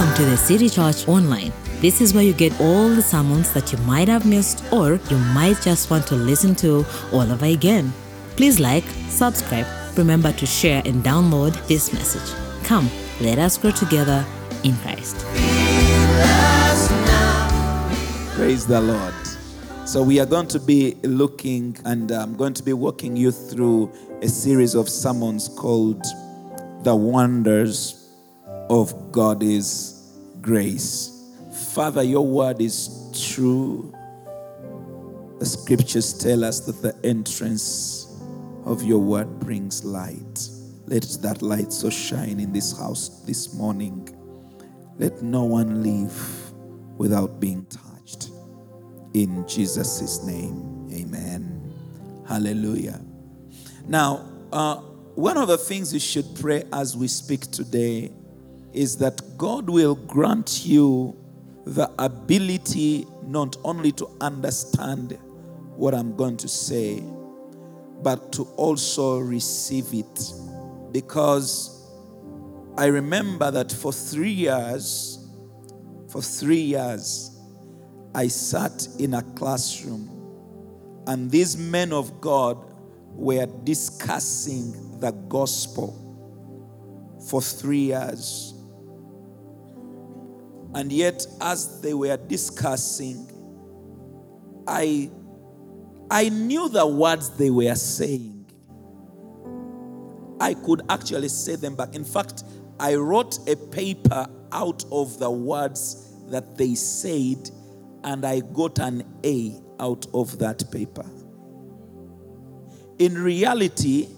Welcome to the City Church Online. This is where you get all the sermons that you might have missed or you might just want to listen to all over again. Please like, subscribe, remember to share and download this message. Come, let us grow together in Christ. Praise the Lord. So, we are going to be looking and I'm going to be walking you through a series of sermons called The Wonders of God's Grace. Father, your word is true. The scriptures tell us that the entrance of your word brings light. Let that light so shine in this house this morning. Let no one leave without being touched. In Jesus' name, amen. Hallelujah. Now, uh, one of the things you should pray as we speak today is that God will grant you the ability not only to understand what I'm going to say, but to also receive it. Because I remember that for three years, for three years, I sat in a classroom and these men of God were discussing the gospel for three years. And yet, as they were discussing, I, I knew the words they were saying. I could actually say them back. In fact, I wrote a paper out of the words that they said, and I got an A out of that paper. In reality,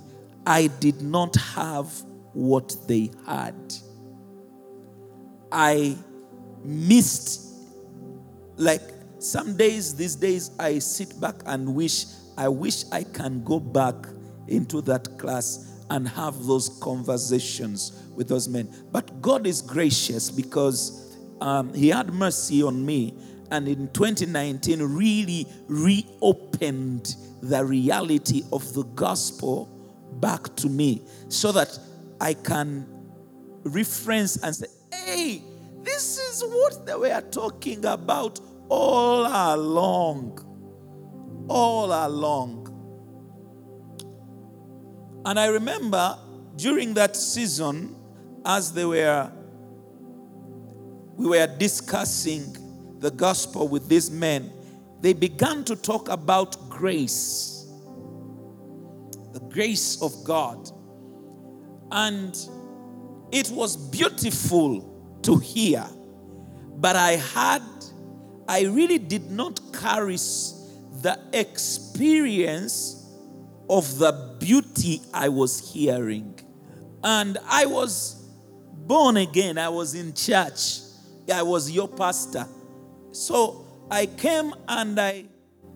I did not have what they had. I missed. Like some days, these days, I sit back and wish, I wish I can go back into that class and have those conversations with those men. But God is gracious because um, He had mercy on me. And in 2019, really reopened the reality of the gospel back to me so that I can reference and say, hey, this what they were talking about all along. All along. And I remember during that season, as they were, we were discussing the gospel with these men, they began to talk about grace, the grace of God. And it was beautiful to hear. But I had, I really did not carry the experience of the beauty I was hearing. And I was born again, I was in church, I was your pastor. So I came and I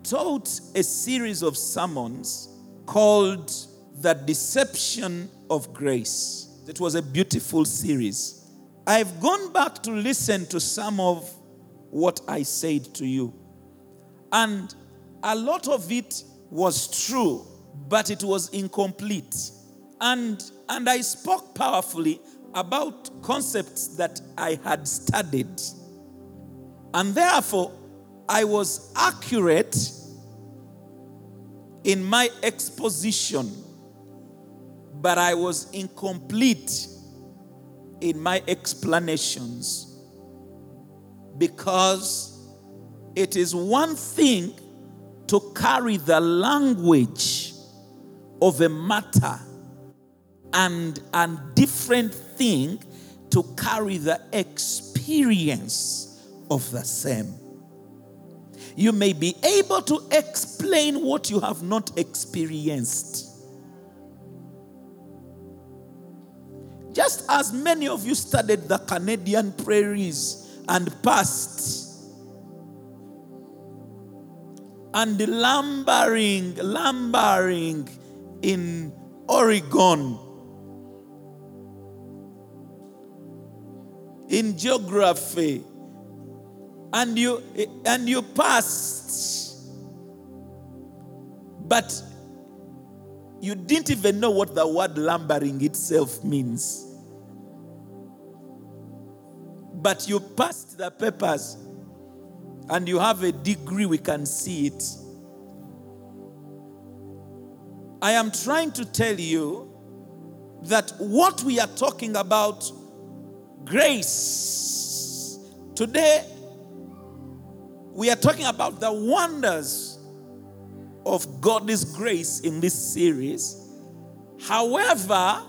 taught a series of sermons called The Deception of Grace. It was a beautiful series. I've gone back to listen to some of what I said to you. And a lot of it was true, but it was incomplete. And, and I spoke powerfully about concepts that I had studied. And therefore, I was accurate in my exposition, but I was incomplete in my explanations because it is one thing to carry the language of a matter and a different thing to carry the experience of the same. You may be able to explain what you have not experienced. Just as many of you studied the Canadian prairies and passed, and lumbering, lumbering in Oregon, in geography, and you and you passed, but you didn't even know what the word lumbering itself means. But you passed the papers and you have a degree, we can see it. I am trying to tell you that what we are talking about, grace, today we are talking about the wonders of God's grace in this series. However,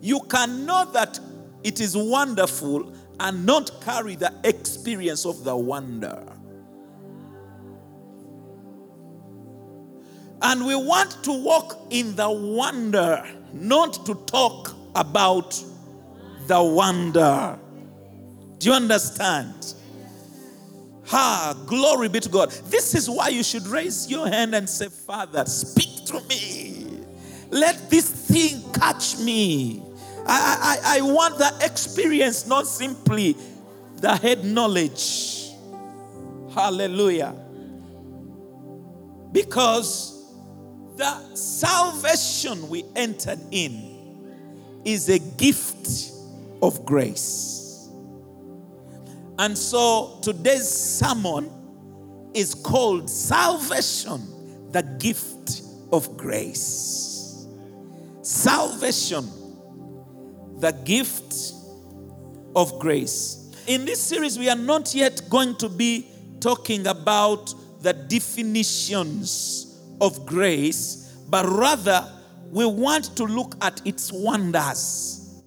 you can know that it is wonderful and not carry the experience of the wonder. And we want to walk in the wonder, not to talk about the wonder. Do you understand? Ha, glory be to God. This is why you should raise your hand and say, Father, speak to me. Let this thing catch me. I, I, I want the experience, not simply the head knowledge. Hallelujah. Because the salvation we entered in is a gift of grace. And so today's sermon is called Salvation, the gift of grace. Salvation, the gift of grace. In this series, we are not yet going to be talking about the definitions of grace, but rather we want to look at its wonders.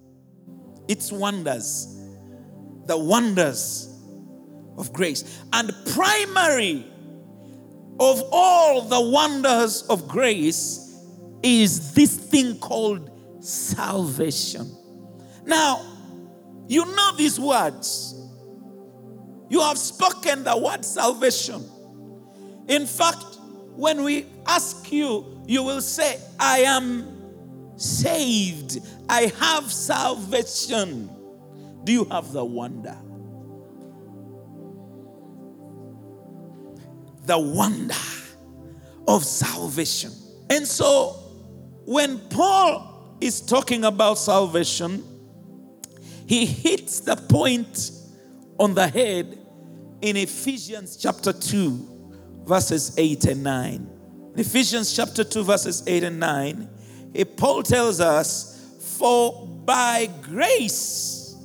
Its wonders. The wonders of grace. And primary of all the wonders of grace is this thing called salvation. Now, you know these words. You have spoken the word salvation. In fact, when we ask you, you will say, I am saved. I have salvation. Do you have the wonder? The wonder of salvation. And so, when Paul is talking about salvation, he hits the point on the head in Ephesians chapter 2 verses 8 and 9. In Ephesians chapter 2, verses 8 and 9, Paul tells us, For by grace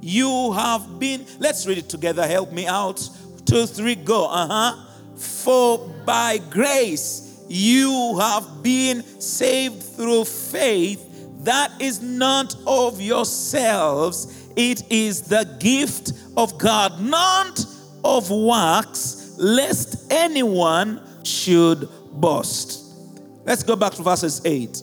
you have been, let's read it together, help me out. Two, three, go. Uh huh. For by grace you have been saved through faith, that is not of yourselves, it is the gift of God, not of works lest anyone should boast. Let's go back to verses 8.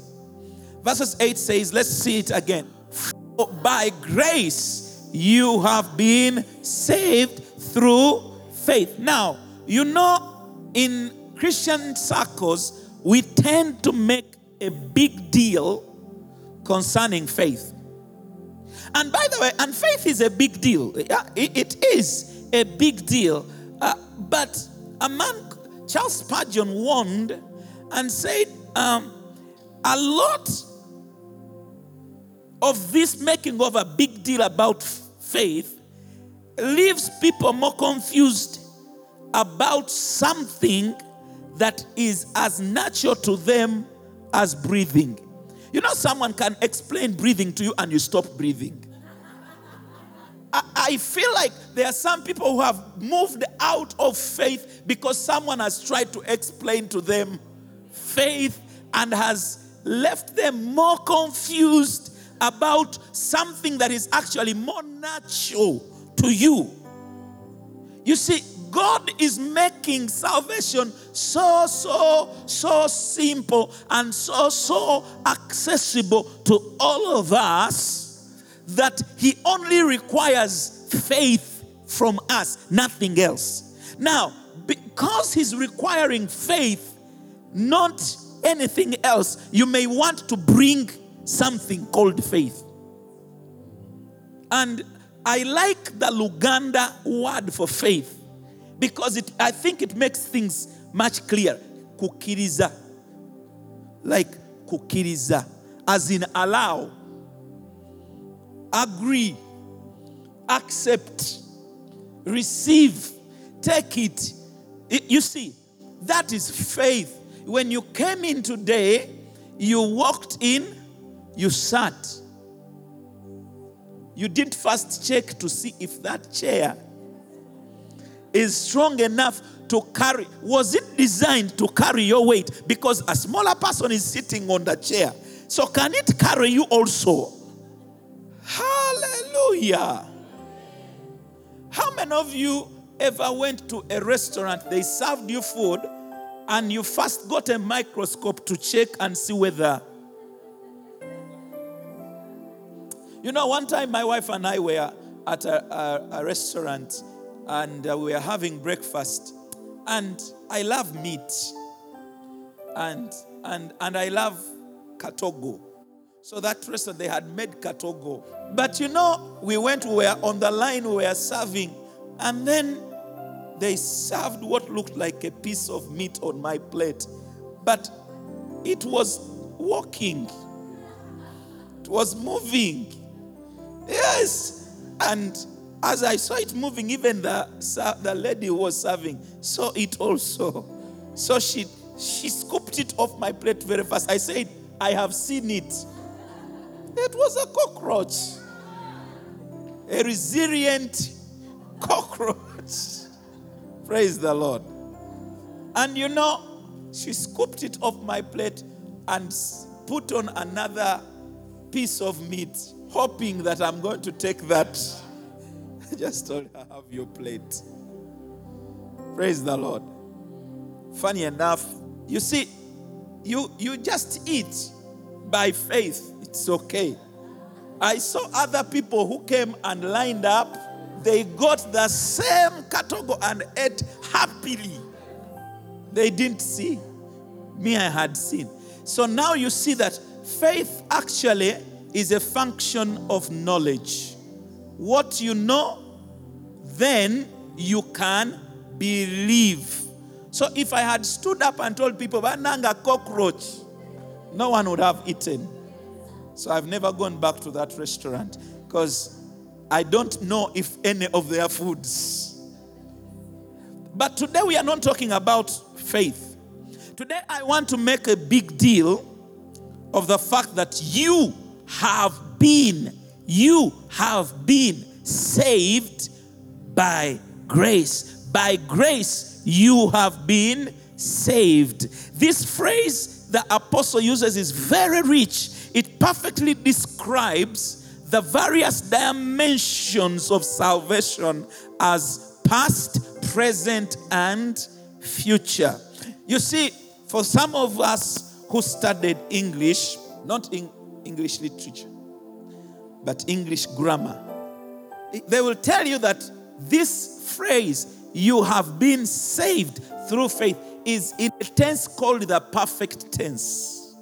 Verses 8 says, let's see it again. For by grace you have been saved through faith. Now, you know, in Christian circles, we tend to make a big deal concerning faith. And by the way, and faith is a big deal. Yeah, it is a big deal. Uh, but a man, Charles Spurgeon, warned and said, um, a lot of this making of a big deal about faith leaves people more confused about something that is as natural to them as breathing. You know, someone can explain breathing to you and you stop breathing. I, feel like there are some people who have moved out of faith because someone has tried to explain to them faith and has left them more confused about something that is actually more natural to you. You see, God is making salvation so, so, so simple and so, so accessible to all of us that He only requires faith from us, nothing else. Now, because He's requiring faith, not anything else, you may want to bring something called faith. And I like the Luganda word for faith because it, I think it makes things much clearer. Kukiriza. Like kukiriza. As in allow agree. accept, receive, take it. You see, that is faith. When you came in today, you walked in, you sat. You didn't first check to see if that chair is strong enough to carry. Was it designed to carry your weight? Because a smaller person is sitting on the chair. So can it carry you also? Hallelujah. How many of you ever went to a restaurant, they served you food, and you first got a microscope to check and see whether. You know, one time my wife and I were at a, a, a restaurant and uh, we were having breakfast, and I love meat, and, and, and I love katogo. So that restaurant, they had made katogo. But you know, we went, we were on the line, we were serving, and then they served what looked like a piece of meat on my plate. But it was walking, it was moving. Yes. And as I saw it moving, even the, the lady who was serving saw it also. So she, she scooped it off my plate very fast. I said, I have seen it. It was a cockroach. A resilient cockroach. Praise the Lord. And you know, she scooped it off my plate and put on another piece of meat, hoping that I'm going to take that. Just told her, have your plate. Praise the Lord. Funny enough, you see, you you just eat by faith. It's okay. I saw other people who came and lined up. They got the same katogo and ate happily. They didn't see. Me, I had seen. So now you see that faith actually is a function of knowledge. What you know, then you can believe. So if I had stood up and told people, Bananga cockroach, no one would have eaten. So I've never gone back to that restaurant because I don't know if any of their foods. But today we are not talking about faith. Today I want to make a big deal of the fact that you have been, you have been saved by grace. By grace, you have been saved. This phrase the apostle uses is very rich. It perfectly describes the various dimensions of salvation as past, present, and future. You see, for some of us who studied English, not in English literature, but English grammar, they will tell you that this phrase, you have been saved through faith, is in a tense called the perfect tense.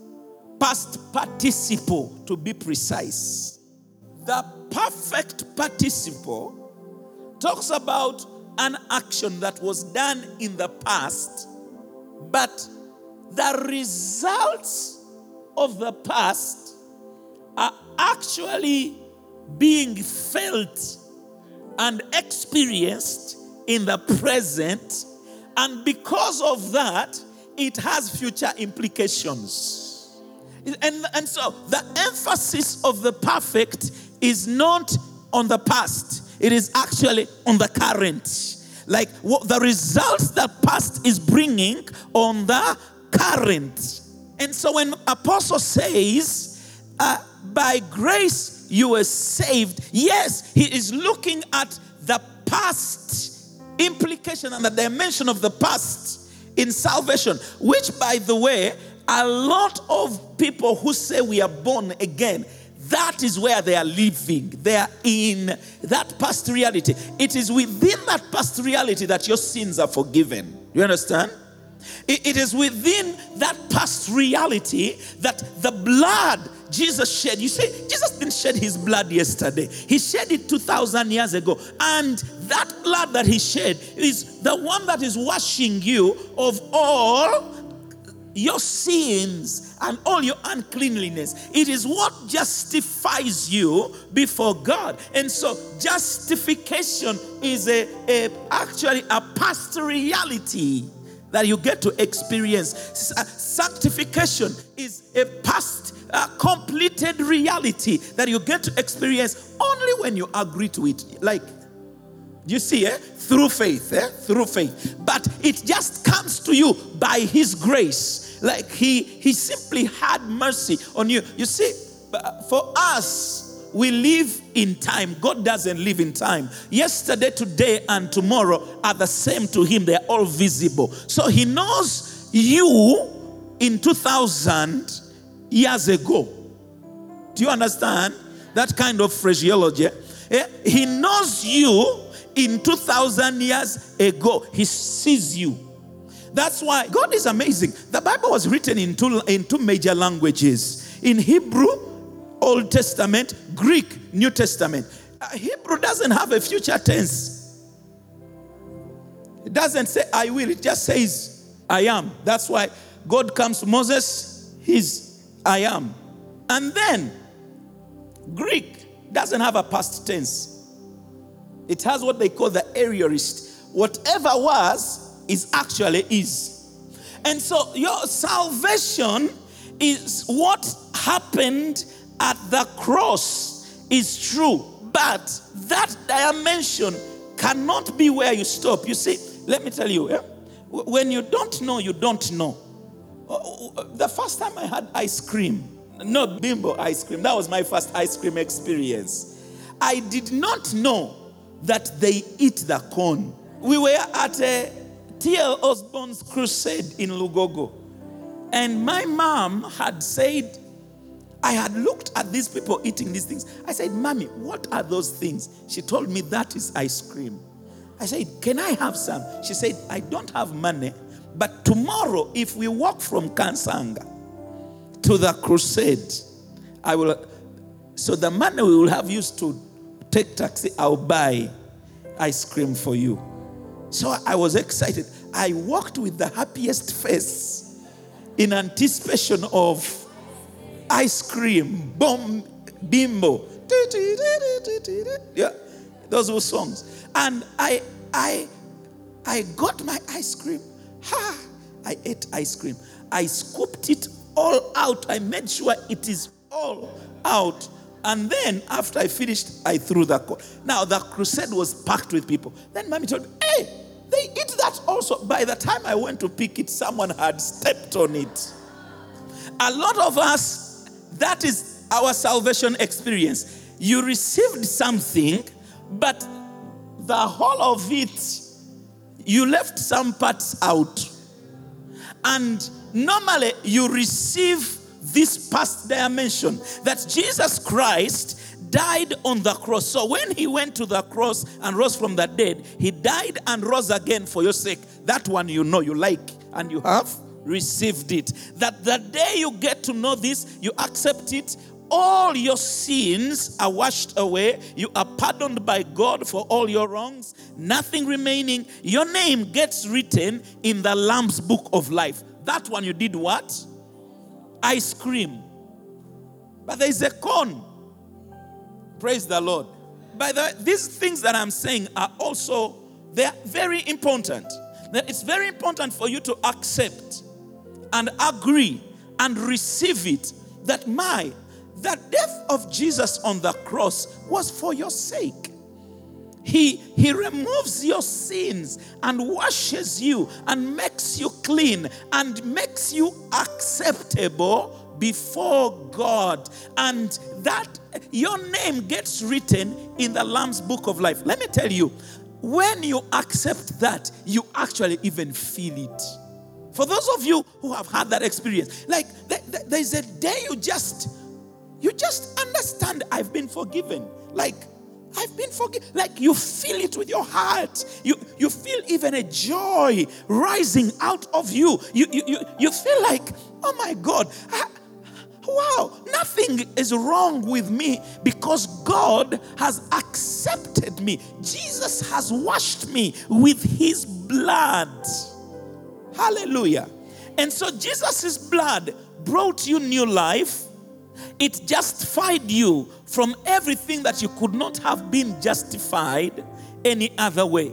Past participle, to be precise. The perfect participle talks about an action that was done in the past, but the results of the past actually being felt and experienced in the present, and because of that, it has future implications. And, and so the emphasis of the perfect is not on the past, it is actually on the current. Like what the results that past is bringing on the current. And so when Apostle says, uh, by grace you were saved, yes, he is looking at the past implication and the dimension of the past in salvation, which, by the way, a lot of people who say we are born again, that is where they are living. They are in that past reality. It is within that past reality that your sins are forgiven. You understand? It- is within that past reality that the blood Jesus shed. You see, Jesus didn't shed his blood yesterday, he shed it 2,000 years ago. And that blood that he shed is the one that is washing you of all your sins and all your uncleanliness. It is what justifies you before God. And so justification is a, a actually a past reality that you get to experience. Uh, sanctification is a past uh, completed reality that you get to experience only when you agree to it. Like you see, eh? Through faith, eh? Through faith. But it just comes to you by His grace. Like He He simply had mercy on you. You see, for us, we live in time. God doesn't live in time. Yesterday, today, and tomorrow are the same to Him. They're all visible. So He knows you in 2000 years ago. Do you understand that kind of phraseology? Eh? He knows you in 2000 years ago. He sees you. That's why God is amazing. The Bible was written in two, in two major languages in Hebrew, Old Testament, Greek, New Testament. Uh, Hebrew doesn't have a future tense. It doesn't say I will, it just says I am. That's why God comes Moses, he's I am. And then Greek doesn't have a past tense. It has what they call the aorist. Whatever was is actually is. And so your salvation is what happened at the cross is true. But that dimension cannot be where you stop. You see, let me tell you, when you don't know, you don't know. Oh, oh, the first time I had ice cream, not bimbo ice cream, that was my first ice cream experience. I did not know that they eat the corn. We were at a T.L. Osborn's crusade in Lugogo. And my mom had said, I had looked at these people eating these things. I said, Mommy, what are those things? She told me that is ice cream. I said, Can I have some? She said, I don't have money, but tomorrow, if we walk from Kansanga to the crusade, I will. So the money we will have used to take taxi, I'll buy ice cream for you. So I was excited. I walked with the happiest face in anticipation of ice cream, bomb, bimbo. Yeah, those were songs. And I, I, I got my ice cream. Ha! I ate ice cream. I scooped it all out. I made sure it is all out. And then after I finished, I threw the coat. Now the crusade was packed with people. Then mommy told me, hey, they eat that also. By the time I went to pick it, someone had stepped on it. A lot of us, that is our salvation experience. You received something, but the whole of it, you left some parts out. And normally you receive this past dimension that Jesus Christ died on the cross. So when he went to the cross and rose from the dead, he died and rose again for your sake. That one you know, you like, and you have received it. That the day you get to know this, you accept it. All your sins are washed away. You are pardoned by God for all your wrongs. Nothing remaining. Your name gets written in the Lamb's book of life. That one you did what? ice cream. But there is a corn. Praise the Lord. By the way, these things that I'm saying are also they're very important. It's very important for you to accept and agree and receive it that my the death of Jesus on the cross was for your sake. He, he removes your sins and washes you and makes you clean and makes you acceptable before God. And that your name gets written in the Lamb's book of life. Let me tell you, when you accept that, you actually even feel it. For those of you who have had that experience, like there's a day you just you just understand I've been forgiven. Like I've been forgiven. Like you feel it with your heart. You, you feel even a joy rising out of you. You, you, you, you feel like, oh my God, I, wow, nothing is wrong with me because God has accepted me. Jesus has washed me with his blood. Hallelujah. And so Jesus' blood brought you new life. It justified you from everything that you could not have been justified any other way.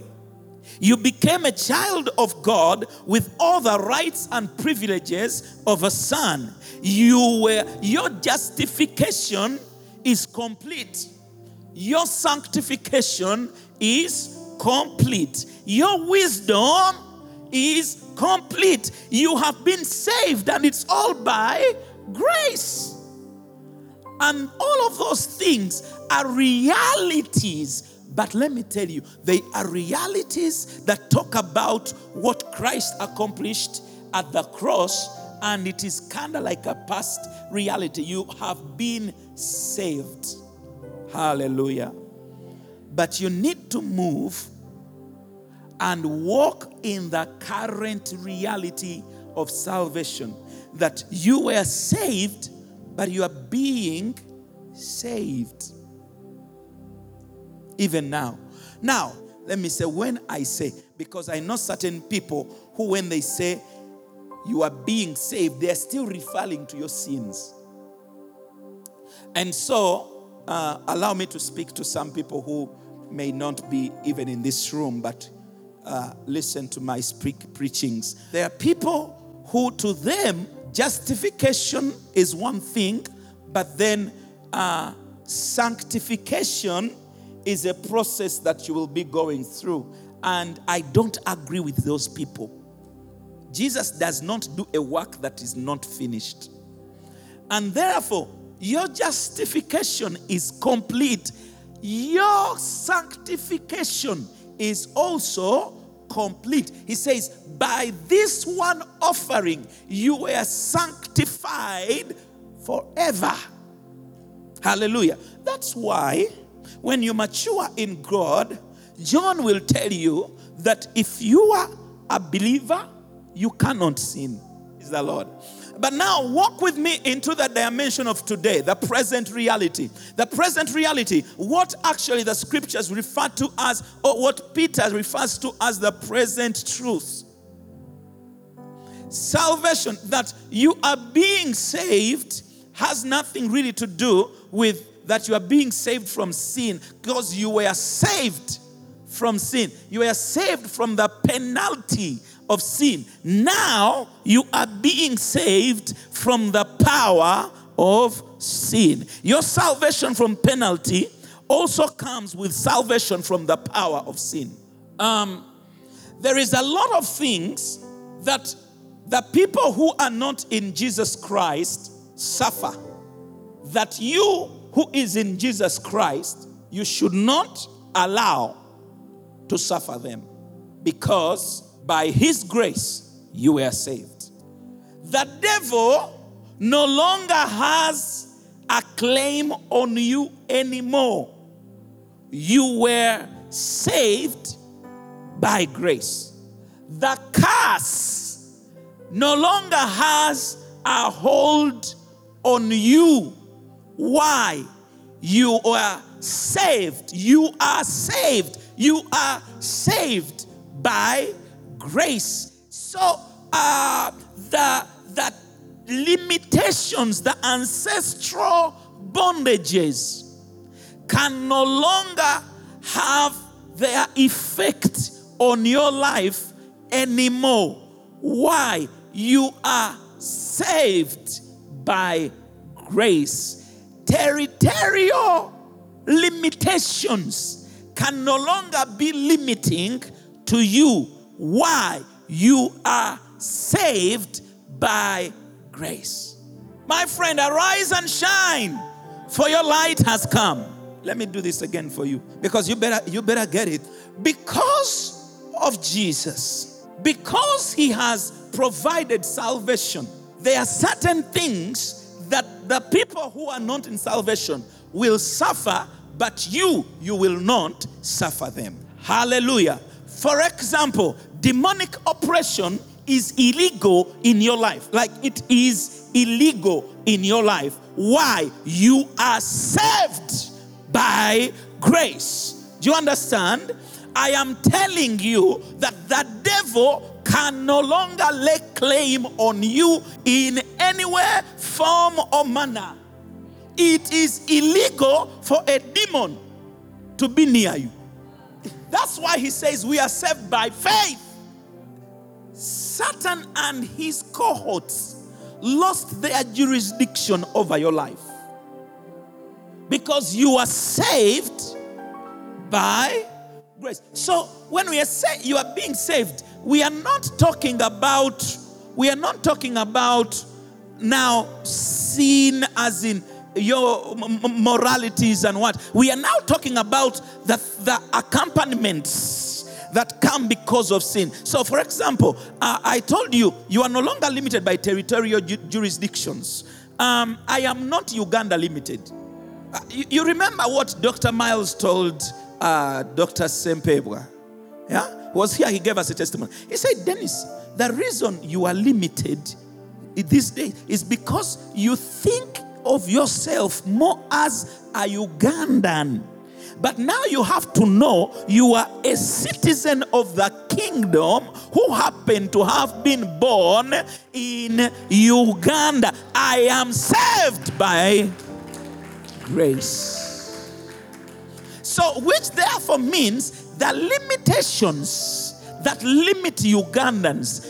You became a child of God with all the rights and privileges of a son. You were your justification is complete. Your sanctification is complete. Your wisdom is complete. You have been saved, and it's all by grace. And all of those things are realities. But let me tell you, they are realities that talk about what Christ accomplished at the cross, and it is kind of like a past reality. You have been saved. Hallelujah. But you need to move and walk in the current reality of salvation. That you were saved, but you are being saved. Even now. Now, let me say, when I say, because I know certain people who, when they say you are being saved, they're still referring to your sins. And so, uh, allow me to speak to some people who may not be even in this room, but uh, listen to my speak preachings. There are people who, to them, justification is one thing, but then uh, sanctification is a process that you will be going through. And I don't agree with those people. Jesus does not do a work that is not finished. And therefore, your justification is complete. Your sanctification is also complete. He says, By this one offering, you were sanctified forever. Hallelujah. That's why when you mature in God, John will tell you that if you are a believer, you cannot sin. Is the Lord. But now walk with me into the dimension of today, the present reality. The present reality, what actually the scriptures refer to as, or what Peter refers to as the present truth. Salvation, that you are being saved, has nothing really to do with that you are being saved from sin because you were saved from sin. You were saved from the penalty of sin. Now you are being saved from the power of sin. Your salvation from penalty also comes with salvation from the power of sin. Um, there is a lot of things that the people who are not in Jesus Christ suffer. That you who is in Jesus Christ, you should not allow to suffer them because by his grace you were saved. The devil no longer has a claim on you anymore. You were saved by grace. The curse no longer has a hold on you. Why? You are saved. You are saved. You are saved by grace. So uh, the, the limitations, the ancestral bondages can no longer have their effect on your life anymore. Why? You are saved by grace. Territorial limitations can no longer be limiting to you why you are saved by grace. My friend, arise and shine, for your light has come. Let me do this again for you because you better you better get it. Because of Jesus, because he has provided salvation, there are certain things that the people who are not in salvation will suffer, but you you will not suffer them. Hallelujah. For example, demonic oppression is illegal in your life. Like it is illegal in your life. Why? You are saved by grace. Do you understand? I am telling you that the devil can no longer lay claim on you in any way, form, or manner. It is illegal for a demon to be near you. That's why he says we are saved by faith. Satan and his cohorts lost their jurisdiction over your life because you are saved by grace. So when we are say you are being saved, we are not talking about we are not talking about now sin as in your moralities and what. We are now talking about the, the accompaniments that come because of sin. So, for example, uh, I told you, you are no longer limited by territorial ju- jurisdictions. Um, I am not Uganda limited. Uh, you, you, remember what Dr. Miles told uh, Dr. Sempebwa? Yeah? Was here, he gave us a testimony. He said, Dennis, the reason you are limited this day is because you think of yourself more as a Ugandan. But now you have to know you are a citizen of the kingdom who happen to have been born in Uganda. I am saved by grace. So, which therefore means the limitations that limit Ugandans,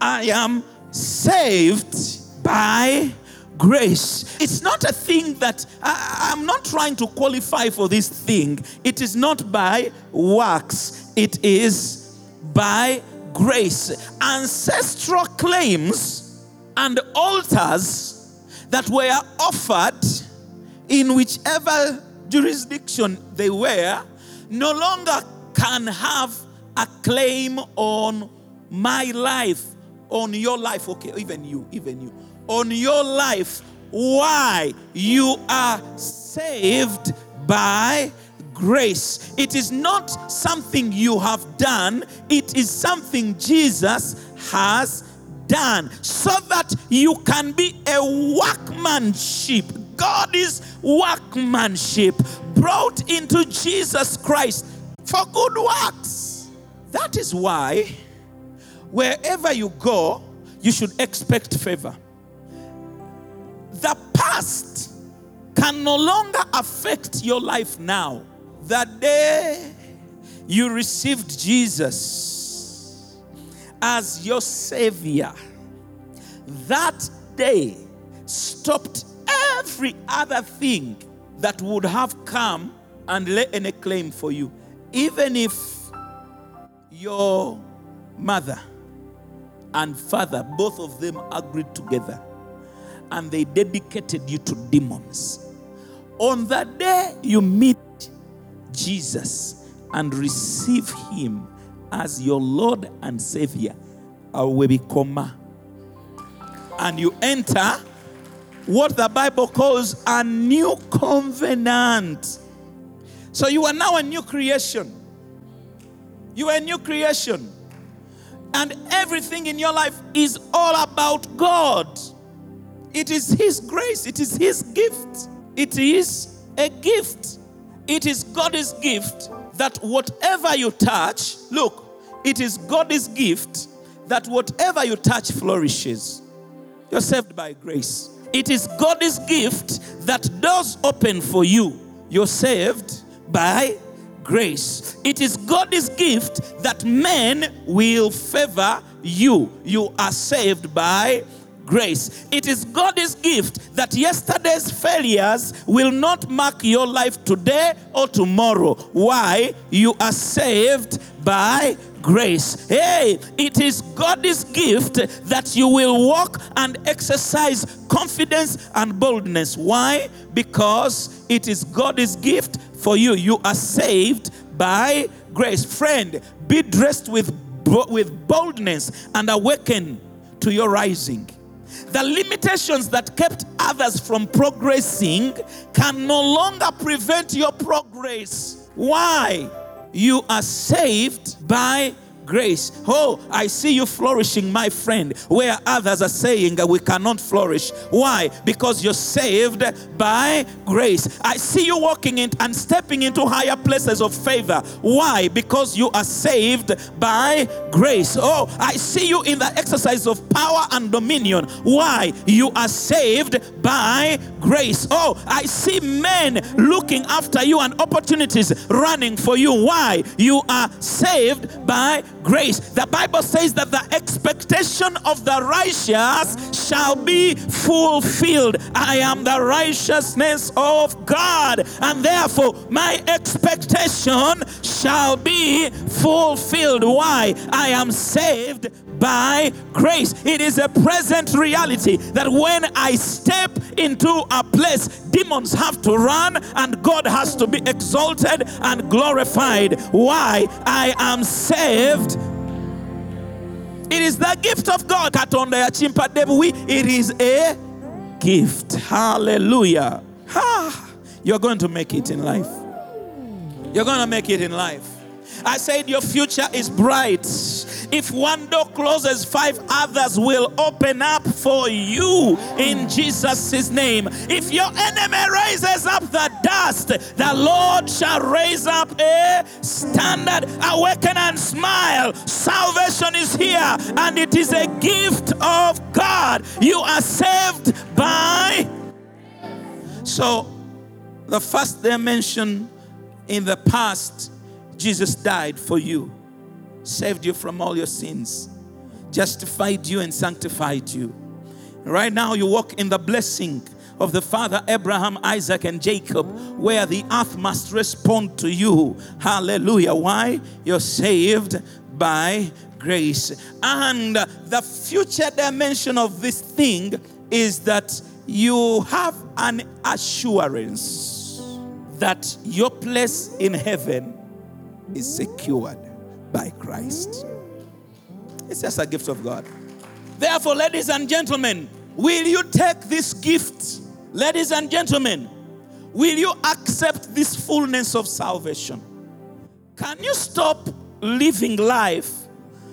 I am saved by grace. It's not a thing that I, am not trying to qualify for this thing. It is not by works, it is by grace. Ancestral claims and altars that were offered in whichever jurisdiction they were no longer can have a claim on my life, on your life. Okay, even you, even you on your life why you are saved by grace. It is not something you have done, it is something Jesus has done so that you can be a workmanship. God is workmanship brought into Jesus Christ for good works. That is why wherever you go, you should expect favor past can no longer affect your life now. The day you received Jesus as your Savior, that day stopped every other thing that would have come and lay any claim for you. Even if your mother and father, both of them agreed together and they dedicated you to demons. On the day you meet Jesus and receive Him as your Lord and Savior, awebikoma, and you enter what the Bible calls a new covenant. So you are now a new creation. You are a new creation. And everything in your life is all about God. It is His grace, it is His gift. It is a gift. It is God's gift that whatever you touch, look, it is God's gift that whatever you touch flourishes. You're saved by grace. It is God's gift that doors open for you. You're saved by grace. It is God's gift that men will favor you. You are saved by grace. It is God's gift that yesterday's failures will not mark your life today or tomorrow. Why? You are saved by grace. Hey, it is God's gift that you will walk and exercise confidence and boldness. Why? Because it is God's gift for you. You are saved by grace. Friend, be dressed with, with boldness and awaken to your rising. The limitations that kept others from progressing can no longer prevent your progress. Why? You are saved by grace. Oh, I see you flourishing, my friend, where others are saying we cannot flourish. Why? Because you're saved by grace. I see you walking in and stepping into higher places of favor. Why? Because you are saved by grace. Oh, I see you in the exercise of power and dominion. Why? You are saved by grace. Oh, I see men looking after you and opportunities running for you. Why? You are saved by grace. The Bible says that the expectation of the righteous shall be fulfilled. I am the righteousness of God, and therefore my expectation shall be fulfilled. Why? I am saved by grace. It is a present reality that when I step into a place, demons have to run and God has to be exalted and glorified. Why? I am saved. It is the gift of God. It is a gift. Hallelujah. Ha. You're going to make it in life. You're going to make it in life. I said, Your future is bright. If one door closes, five others will open up for you in Jesus' name. If your enemy raises up the dust, the Lord shall raise up a standard. Awaken and smile. Salvation is here, and it is a gift of God. You are saved by. So, the first dimension in the past Jesus died for you, saved you from all your sins, justified you, and sanctified you. Right now, you walk in the blessing of the father Abraham, Isaac, and Jacob, where the earth must respond to you. Hallelujah. Why? You're saved by grace. And the future dimension of this thing is that you have an assurance that your place in heaven is secured by Christ. It's just a gift of God. Therefore, ladies and gentlemen, will you take this gift? Ladies and gentlemen, will you accept this fullness of salvation? Can you stop living life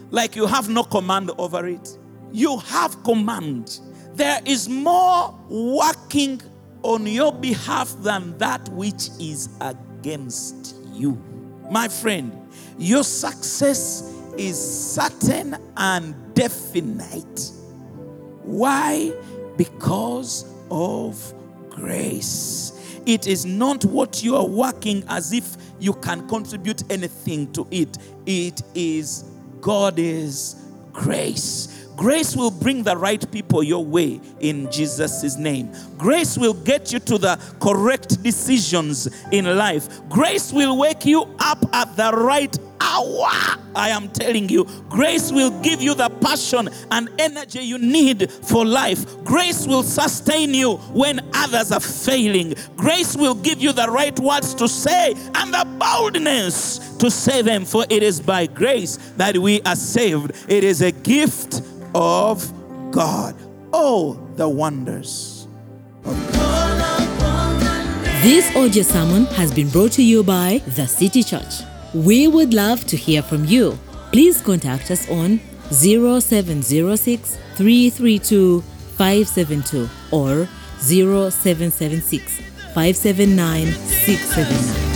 like you have no command over it? You have command. There is more working on your behalf than that which is against you. My friend, your success is certain and definite. Why? Because of grace. It is not what you are working as if you can contribute anything to it. It is God's grace. Grace will bring the right people your way in Jesus' name. Grace will get you to the correct decisions in life. Grace will wake you up at the right hour. I am telling you, grace will give you the passion and energy you need for life. Grace will sustain you when others are failing. Grace will give you the right words to say and the boldness to say them, for it is by grace that we are saved. It is a gift of God. Oh, the wonders This audio sermon has been brought to you by The City Church. We would love to hear from you. Please contact us on 0706 332 572 or 0776 579 679.